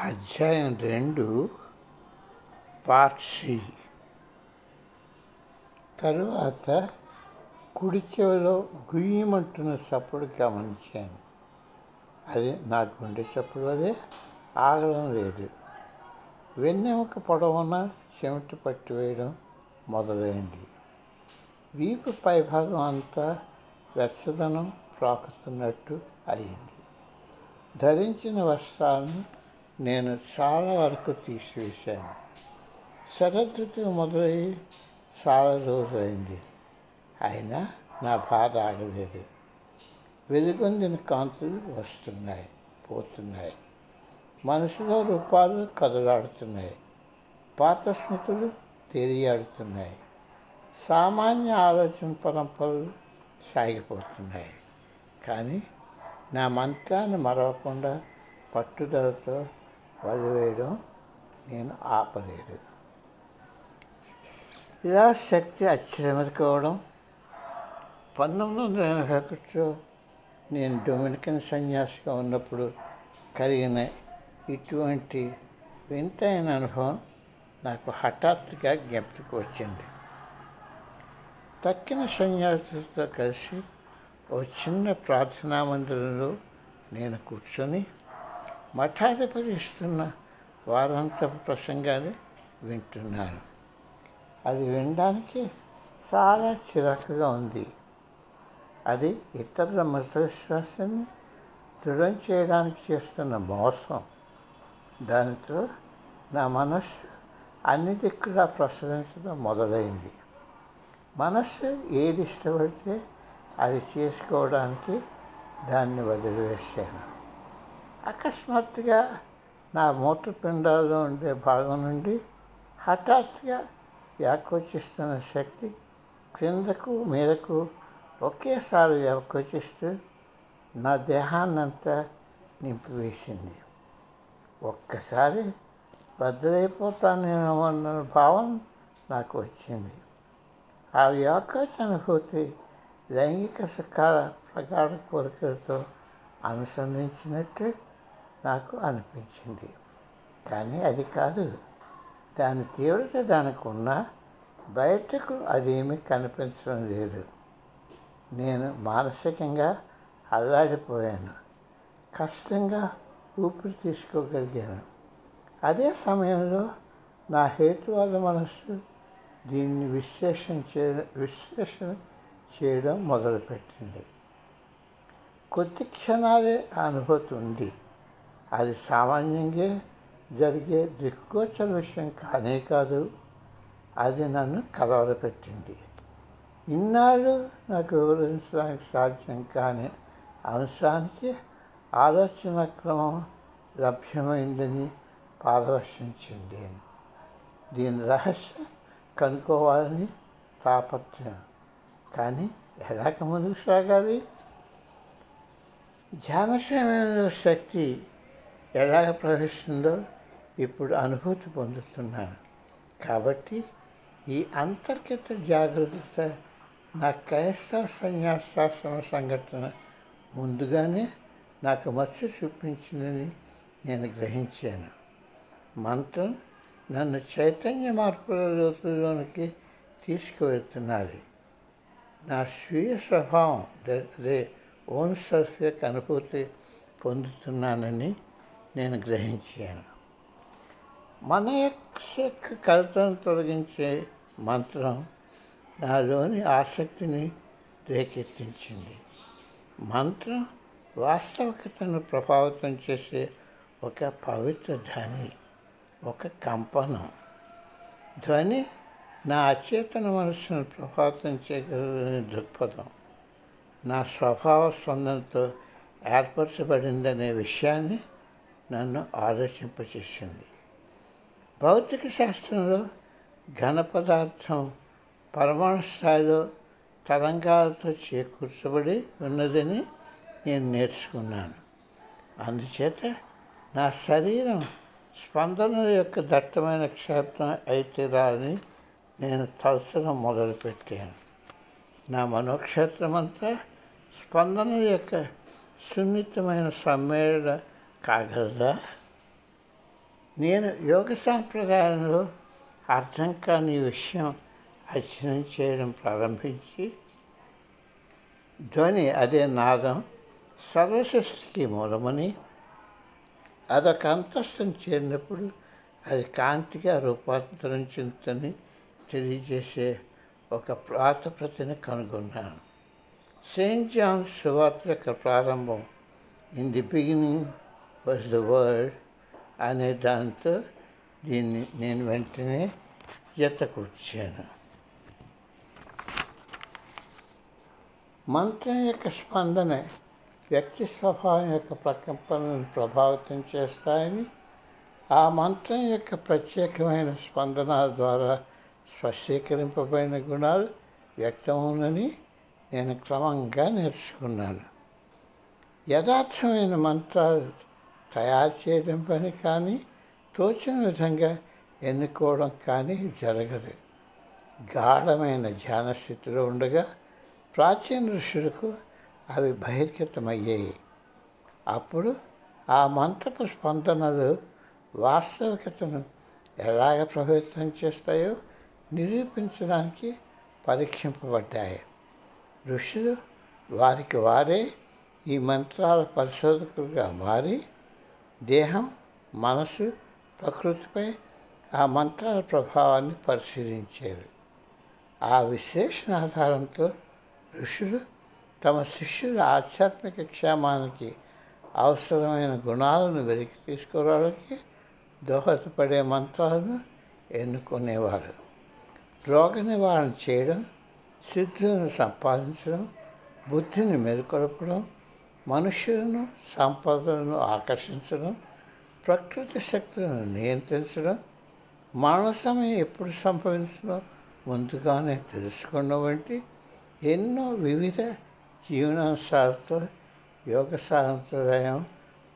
అధ్యాయం రెండు part C. తరువాత కుడి చెవిలో గుయ్యమంటున్న చప్పుడు గమనించాను. అది నాకు ఉండే చప్పుడు అదే ఆగడం లేదు. వెన్నెముక పొడవున చెమట పట్టివేయడం మొదలైంది. వీపు పైభాగం అంతా వెచ్చదనం ప్రాకుతున్నట్టు అయింది. ధరించిన వస్త్రాలను నేను చాలా వరకు తీసివేశాను. శరదృతువు మొదలై చాలా రోజులైంది. అయినా నా బాధ ఆగలేదు. వెలుగొందిన కాంతులు వస్తున్నాయి పోతున్నాయి. మనసులో రూపాలు కదలాడుతున్నాయి. పాత స్మృతులు తెలియాడుతున్నాయి. సామాన్య ఆలోచన పరంపరలు సాగిపోతున్నాయి. కానీ నా మంత్రాన్ని మరవకుండా పట్టుదలతో వదిలేయడం నేను ఆపలేదు. ఇలా శక్తి అత్యమెదుకోవడం పంతొమ్మిది వందల ఎనభై ఒకటిలో నేను డొమినికన్ సన్యాసిగా ఉన్నప్పుడు కలిగిన ఇటువంటి వింతైన అనుభవం నాకు హఠాత్తుగా జ్ఞప్తికి వచ్చింది. తక్కిన సన్యాసులతో కలిసి ఓ చిన్న ప్రార్థనా మందిరంలో నేను కూర్చొని మఠాధిపతి ఇస్తున్న వారాంతపు ప్రసంగాలు వింటున్నాను. అది వినడానికి చాలా చిరాకుగా ఉంది. అది ఇతరుల మత విశ్వాసాన్ని దృఢం చేయడానికి చేస్తున్న మోసం. దానితో నా మనస్సు అన్ని దిక్కులా ప్రసరించడం మొదలైంది. మనస్సు ఏది ఇష్టపడితే అది చేసుకోవడానికి దాన్ని వదిలివేశాను. అకస్మాత్తుగా నా మూత్రపిండాల్లో ఉండే భాగం నుండి హఠాత్తుగా వ్యాకోచిస్తున్న శక్తి క్రిందకు మీదకు ఒకేసారి వ్యాకోచిస్తూ నా దేహాన్నంతా నింపివేసింది. ఒక్కసారి బద్దలైపోతానేమో అన్న భావం నాకు వచ్చింది. ఆ వ్యాకోచ అనుభూతి లైంగిక సుఖాల ప్రగాఢ కోరికలతో అనుసంధించినట్టు నాకు అనిపించింది. కానీ అది కాదు. దాని తీవ్రత దానికి ఉన్నా బయటకు అదేమీ కనిపించడం లేదు. నేను మానసికంగా అల్లాడిపోయాను. కష్టంగా ఊపిరి తీసుకోగలిగాను. అదే సమయంలో నా హేతువాద మనస్సు దీన్ని విశ్లేషణ చేయడం విశ్లేషణ చేయడం మొదలుపెట్టింది. కొద్ది క్షణాలే అనుభూతి ఉంది. అది సామాన్యంగా జరిగే దిక్కోచర విషయం కానే కాదు. అది నన్ను కలవరపెట్టింది. ఇన్నాళ్ళు నాకు వివరించడానికి సాధ్యం కాని అంశానికి ఆలోచన క్రమం లభ్యమైందని పారదర్శించింది దీని రహస్యం కనుక్కోవాలని తాపత్రయం. కానీ ఎలాగ ముందుకు సాగాలి? ధ్యాన సమయంలో శక్తి ఎలాగ ప్రవహిస్తుందో ఇప్పుడు అనుభూతి పొందుతున్నాను. కాబట్టి ఈ అంతర్గత జాగ్రత్త నా క్రైస్తవ సన్యాసాశ్రమ సంఘటన ముందుగానే నాకు మత్స్య చూపించిందని నేను గ్రహించాను. మంత్రం నన్ను చైతన్య మార్పుల లోతుల్లోనికి తీసుకువెళ్తున్నది. నా స్వీయ స్వభావం అదే ఓన్ సెల్ఫ్ యొక్క అనుభూతి పొందుతున్నానని నేను గ్రహించాను. మన యొక్క కలతను తొలగించే మంత్రం నాలోని ఆసక్తిని రేకెత్తించింది. మంత్రం వాస్తవికతను ప్రభావితం చేసే ఒక పవిత్ర ధ్వని ఒక కంపనం. ధ్వని నా అచేతన మనస్సును ప్రభావితం చేయగలదని దృక్పథం నా స్వభావ స్పందనతో ఏర్పరచబడిందనే విషయాన్ని నన్ను ఆలోచింపచేసింది భౌతిక శాస్త్రంలో ఘన పదార్థం పరమాణు స్థాయిలో తరంగాలతో చేకూర్చబడి ఉన్నదని నేను నేర్చుకున్నాను. అందుచేత నా శరీరం స్పందన యొక్క దట్టమైన క్షేత్రం అయితే అని నేను తలసడం మొదలుపెట్టాను. నా మనోక్షేత్రమంతా స్పందన యొక్క సున్నితమైన సమ్మేళన కాగలదా? నేను యోగ సాంప్రదాయంలో అర్థం కాని విషయం అధ్యయనం చేయడం ప్రారంభించి ధ్వని అదే నాదం సర్వసృష్టికి మూలమని అదొక అంతస్తుని చేరినప్పుడు అది కాంతిగా రూపాంతరం చెందుతని తెలియజేసే ఒక ప్రాతప్రతిని కనుగొన్నాను. సెయింట్ జాన్ సువార్త యొక్క ప్రారంభం in the beginning was the word అనే దాంతో దీన్ని నేను వెంటనే జత కూర్చాను మంత్రం యొక్క స్పందన వ్యక్తి స్వభావం యొక్క ప్రకంపనను ప్రభావితం చేస్తాయని ఆ మంత్రం యొక్క ప్రత్యేకమైన స్పందన ద్వారా స్పష్టీకరింపబడిన గుణాలు వ్యక్తమవునని నేను క్రమంగా నేర్చుకున్నాను. యథార్థమైన మంత్రాలు తయారు చేయడం పని కానీ తోచిన విధంగా ఎన్నుకోవడం కానీ జరగదు. గాఢమైన ధ్యాన స్థితిలో ఉండగా ప్రాచీన ఋషులకు అవి బహిర్గతమయ్యాయి. అప్పుడు ఆ మంత్రపు స్పందనలు వాస్తవికతను ఎలాగ ప్రభావితం చేస్తాయో నిరూపించడానికి పరీక్షింపబడ్డాయి. ఋషులు వారికి వారే ఈ మంత్రాల పరిశోధకులుగా మారి దేహం మనసు ప్రకృతిపై ఆ మంత్రాల ప్రభావాన్ని పరిశీలించారు ఆ విశ్లేషణ ఆధారంతో ఋషులు తమ శిష్యుల ఆధ్యాత్మిక క్షేమానికి అవసరమైన గుణాలను వెలికి తీసుకురావడానికి దోహదపడే మంత్రాలను ఎన్నుకునేవారు. రోగ నివారణ చేయడం సిద్ధులను సంపాదించడం బుద్ధిని మెరుకొల్పడం మనుషులను సంపదలను ఆకర్షించడం ప్రకృతి శక్తులను నియంత్రించడం మరణ సమయం ఎప్పుడు సంభవించడం ముందుగానే తెలుసుకోవడం వంటి ఎన్నో వివిధ జీవనాంశాలతో యోగ సాంప్రదాయం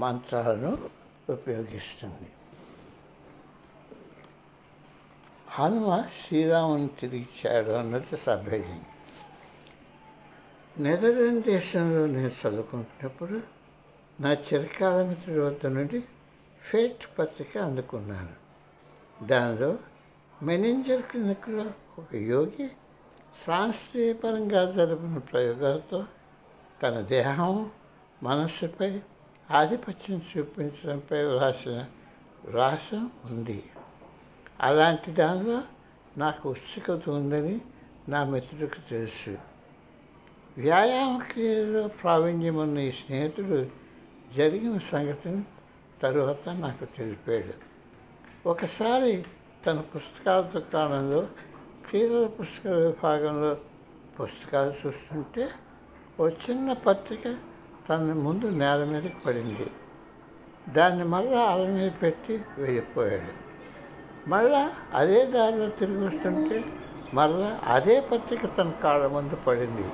మంత్రాలను ఉపయోగిస్తుంది. హనుమ శ్రీరాముని తిరిగిచ్చాడు అన్నది సభ్యుడి నెదర్లాండ్ దేశంలో నేను చదువుకుంటున్నప్పుడు నా చిరకాల మిత్రుడి వద్ద నుండి ఫేట్ పత్రిక అందుకున్నాను. దానిలో మెనేంజర్ క్లినిక్లో ఒక యోగి శాస్త్రీయపరంగా జరిపిన ప్రయోగాలతో తన దేహం మనస్సుపై ఆధిపత్యం చూపించడంపై వ్రాసిన వ్రాసం ఉంది. అలాంటి దానిలో నాకు ఉత్సుకత ఉందని నా మిత్రుడికి తెలుసు. వ్యాయామ క్రియలో ప్రావీణ్యం ఉన్న ఈ స్నేహితుడు జరిగిన సంగతిని తరువాత నాకు తెలిపాడు. ఒకసారి తన పుస్తకాల దుకాణంలో క్రీడల పుస్తకాల విభాగంలో పుస్తకాలు చూస్తుంటే ఓ చిన్న పత్రిక తన ముందు నేల మీదకి పడింది. దాన్ని మళ్ళా అల మీద పెట్టి వెళ్ళిపోయాడు మళ్ళా అదే దారిలో తిరిగి వస్తుంటే మళ్ళా అదే పత్రిక తన కాళ్ళ ముందు పడింది.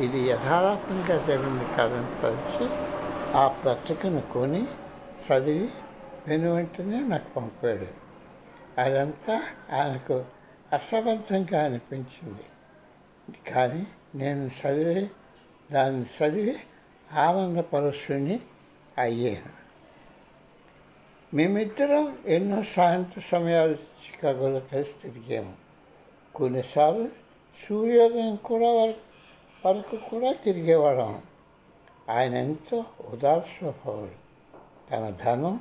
ఇది యథార్థంగా జరిగింది కాదని తలిచి ఆ పత్రికను కొని చదివి వెను వెంటనే నాకు పంపాడు. అదంతా ఆయనకు అసబద్ధంగా అనిపించింది. కానీ నేను చదివి దాన్ని చదివి ఆనందపరుషుని అయ్యాను. మేమిద్దరం ఎన్నో సాయంత్ర సమయాలు చికాగోలో కలిసి తిరిగాము. కొన్నిసార్లు సూర్యోదయం కూడా వరకు వరకు కూడా తిరిగేవాళ్ళం. ఆయన ఎంతో ఉదార తన ధనం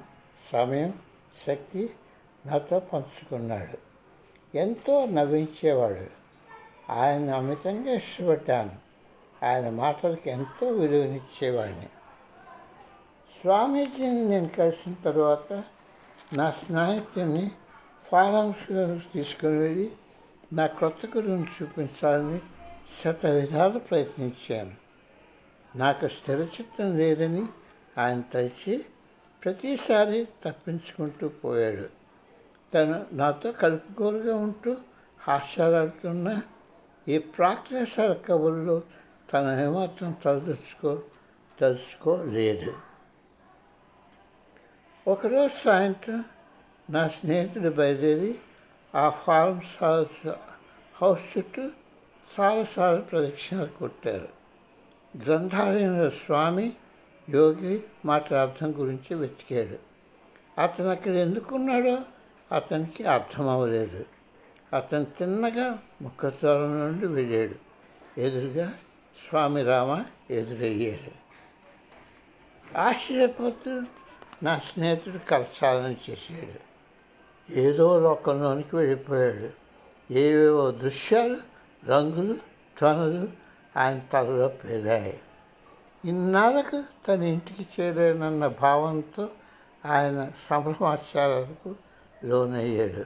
సమయం శక్తి నాతో పంచుకున్నాడు. ఎంతో నవ్వించేవాడు. ఆయన అమితంగా ఇష్టపడ్డాను. ఆయన మాటలకు ఎంతో విలువనిచ్చేవాడిని. స్వామీజీని నేను కలిసిన తర్వాత నా స్నేహితుడిని ఫారమ్స్ తీసుకుని వెళ్ళి నా కొత్త గురువుని చూపించాలని శత విధాలు ప్రయత్నించాను. నాకు స్థిరచిత్తం లేదని ఆయన తలిచి ప్రతిసారి తప్పించుకుంటూ పోయాడు. తను నాతో కలుపుకోలుగా ఉంటూ హాస్యాలాడుతున్న ఈ ప్రాక్టీసాల కబుర్లో తన ఏమాత్రం తలదలుచుకో తలుచుకోలేదు. ఒకరోజు సాయంత్రం నా స్నేహితుడు బయలుదేరి ఆ ఫార్మ్స్ హౌస్ హౌస్ చుట్టూ చాలాసార్లు ప్రదక్షిణలు కొట్టారు. గ్రంథాలయంలో స్వామి యోగి మాట అర్థం గురించి వెతికాడు. అతను అక్కడ ఎందుకున్నాడో అతనికి అర్థం అవ్వలేదు అతను తిన్నగా ముఖద్వారం నుండి వెళ్ళాడు. ఎదురుగా స్వామి రామ ఎదురయ్యారు. ఆశ్చర్యపోతూ నా స్నేహితుడు కరచాలన చేశాడు. ఏదో లోకంలోనికి వెళ్ళిపోయాడు. ఏవేవో దృశ్యాలు రంగులు ధ్వనులు ఆయన తలలో పేరాయి ఇన్నాళ్ళకు తన ఇంటికి చేరానన్న భావంతో ఆయన సంభ్రమాచారాలకు లోనయ్యాడు.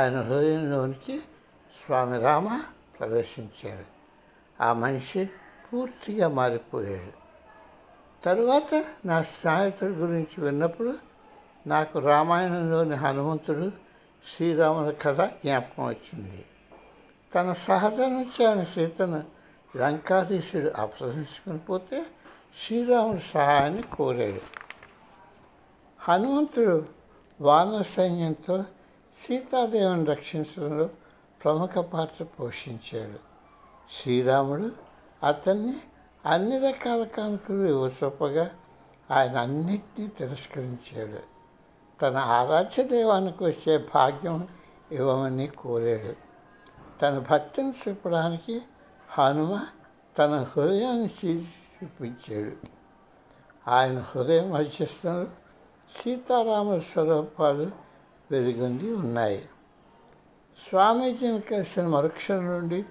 ఆయన హృదయంలోనికి స్వామి రామ ప్రవేశించారు ఆ మనిషి పూర్తిగా మారిపోయాడు. తరువాత నా స్నేహితుడి గురించి విన్నప్పుడు నాకు రామాయణంలోని హనుమంతుడు శ్రీరాముల కథ జ్ఞాపకం వచ్చింది. తన సహజ ఆయన సీతను లంకాధీశుడు అప్రదర్శించుకుని పోతే శ్రీరాముడు సహాయాన్ని కోరాడు. హనుమంతుడు వానర సైన్యంతో సీతాదేవిని రక్షించడంలో ప్రముఖ పాత్ర పోషించాడు. శ్రీరాముడు అతన్ని అన్ని రకాల కానుకలు ఇవ్వచొప్పగా ఆయన అన్నిటినీ తిరస్కరించాడు. తన ఆరాధ్య దైవానికి వచ్చే భాగ్యం ఇవ్వమని కోరాడు. తన భక్తిని చూపడానికి హనుమ తన హృదయాన్ని చీల్చి చూపించాడు. ఆయన హృదయం మధ్యస్థంలో సీతారామ స్వరూపాలు వెలుగొంది ఉన్నాయి. స్వామీజీని కలిసిన మరుక్షణం నుండి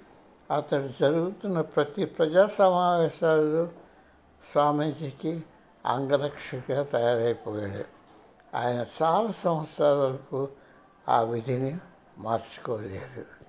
అతడు జరుగుతున్న ప్రతి ప్రజా సమావేశాలలో స్వామీజీకి అంగరక్షకుగా తయారైపోయాడు. ఆయన చాలా సంవత్సరాల వరకు ఆ విధిని మార్చుకోలేదు.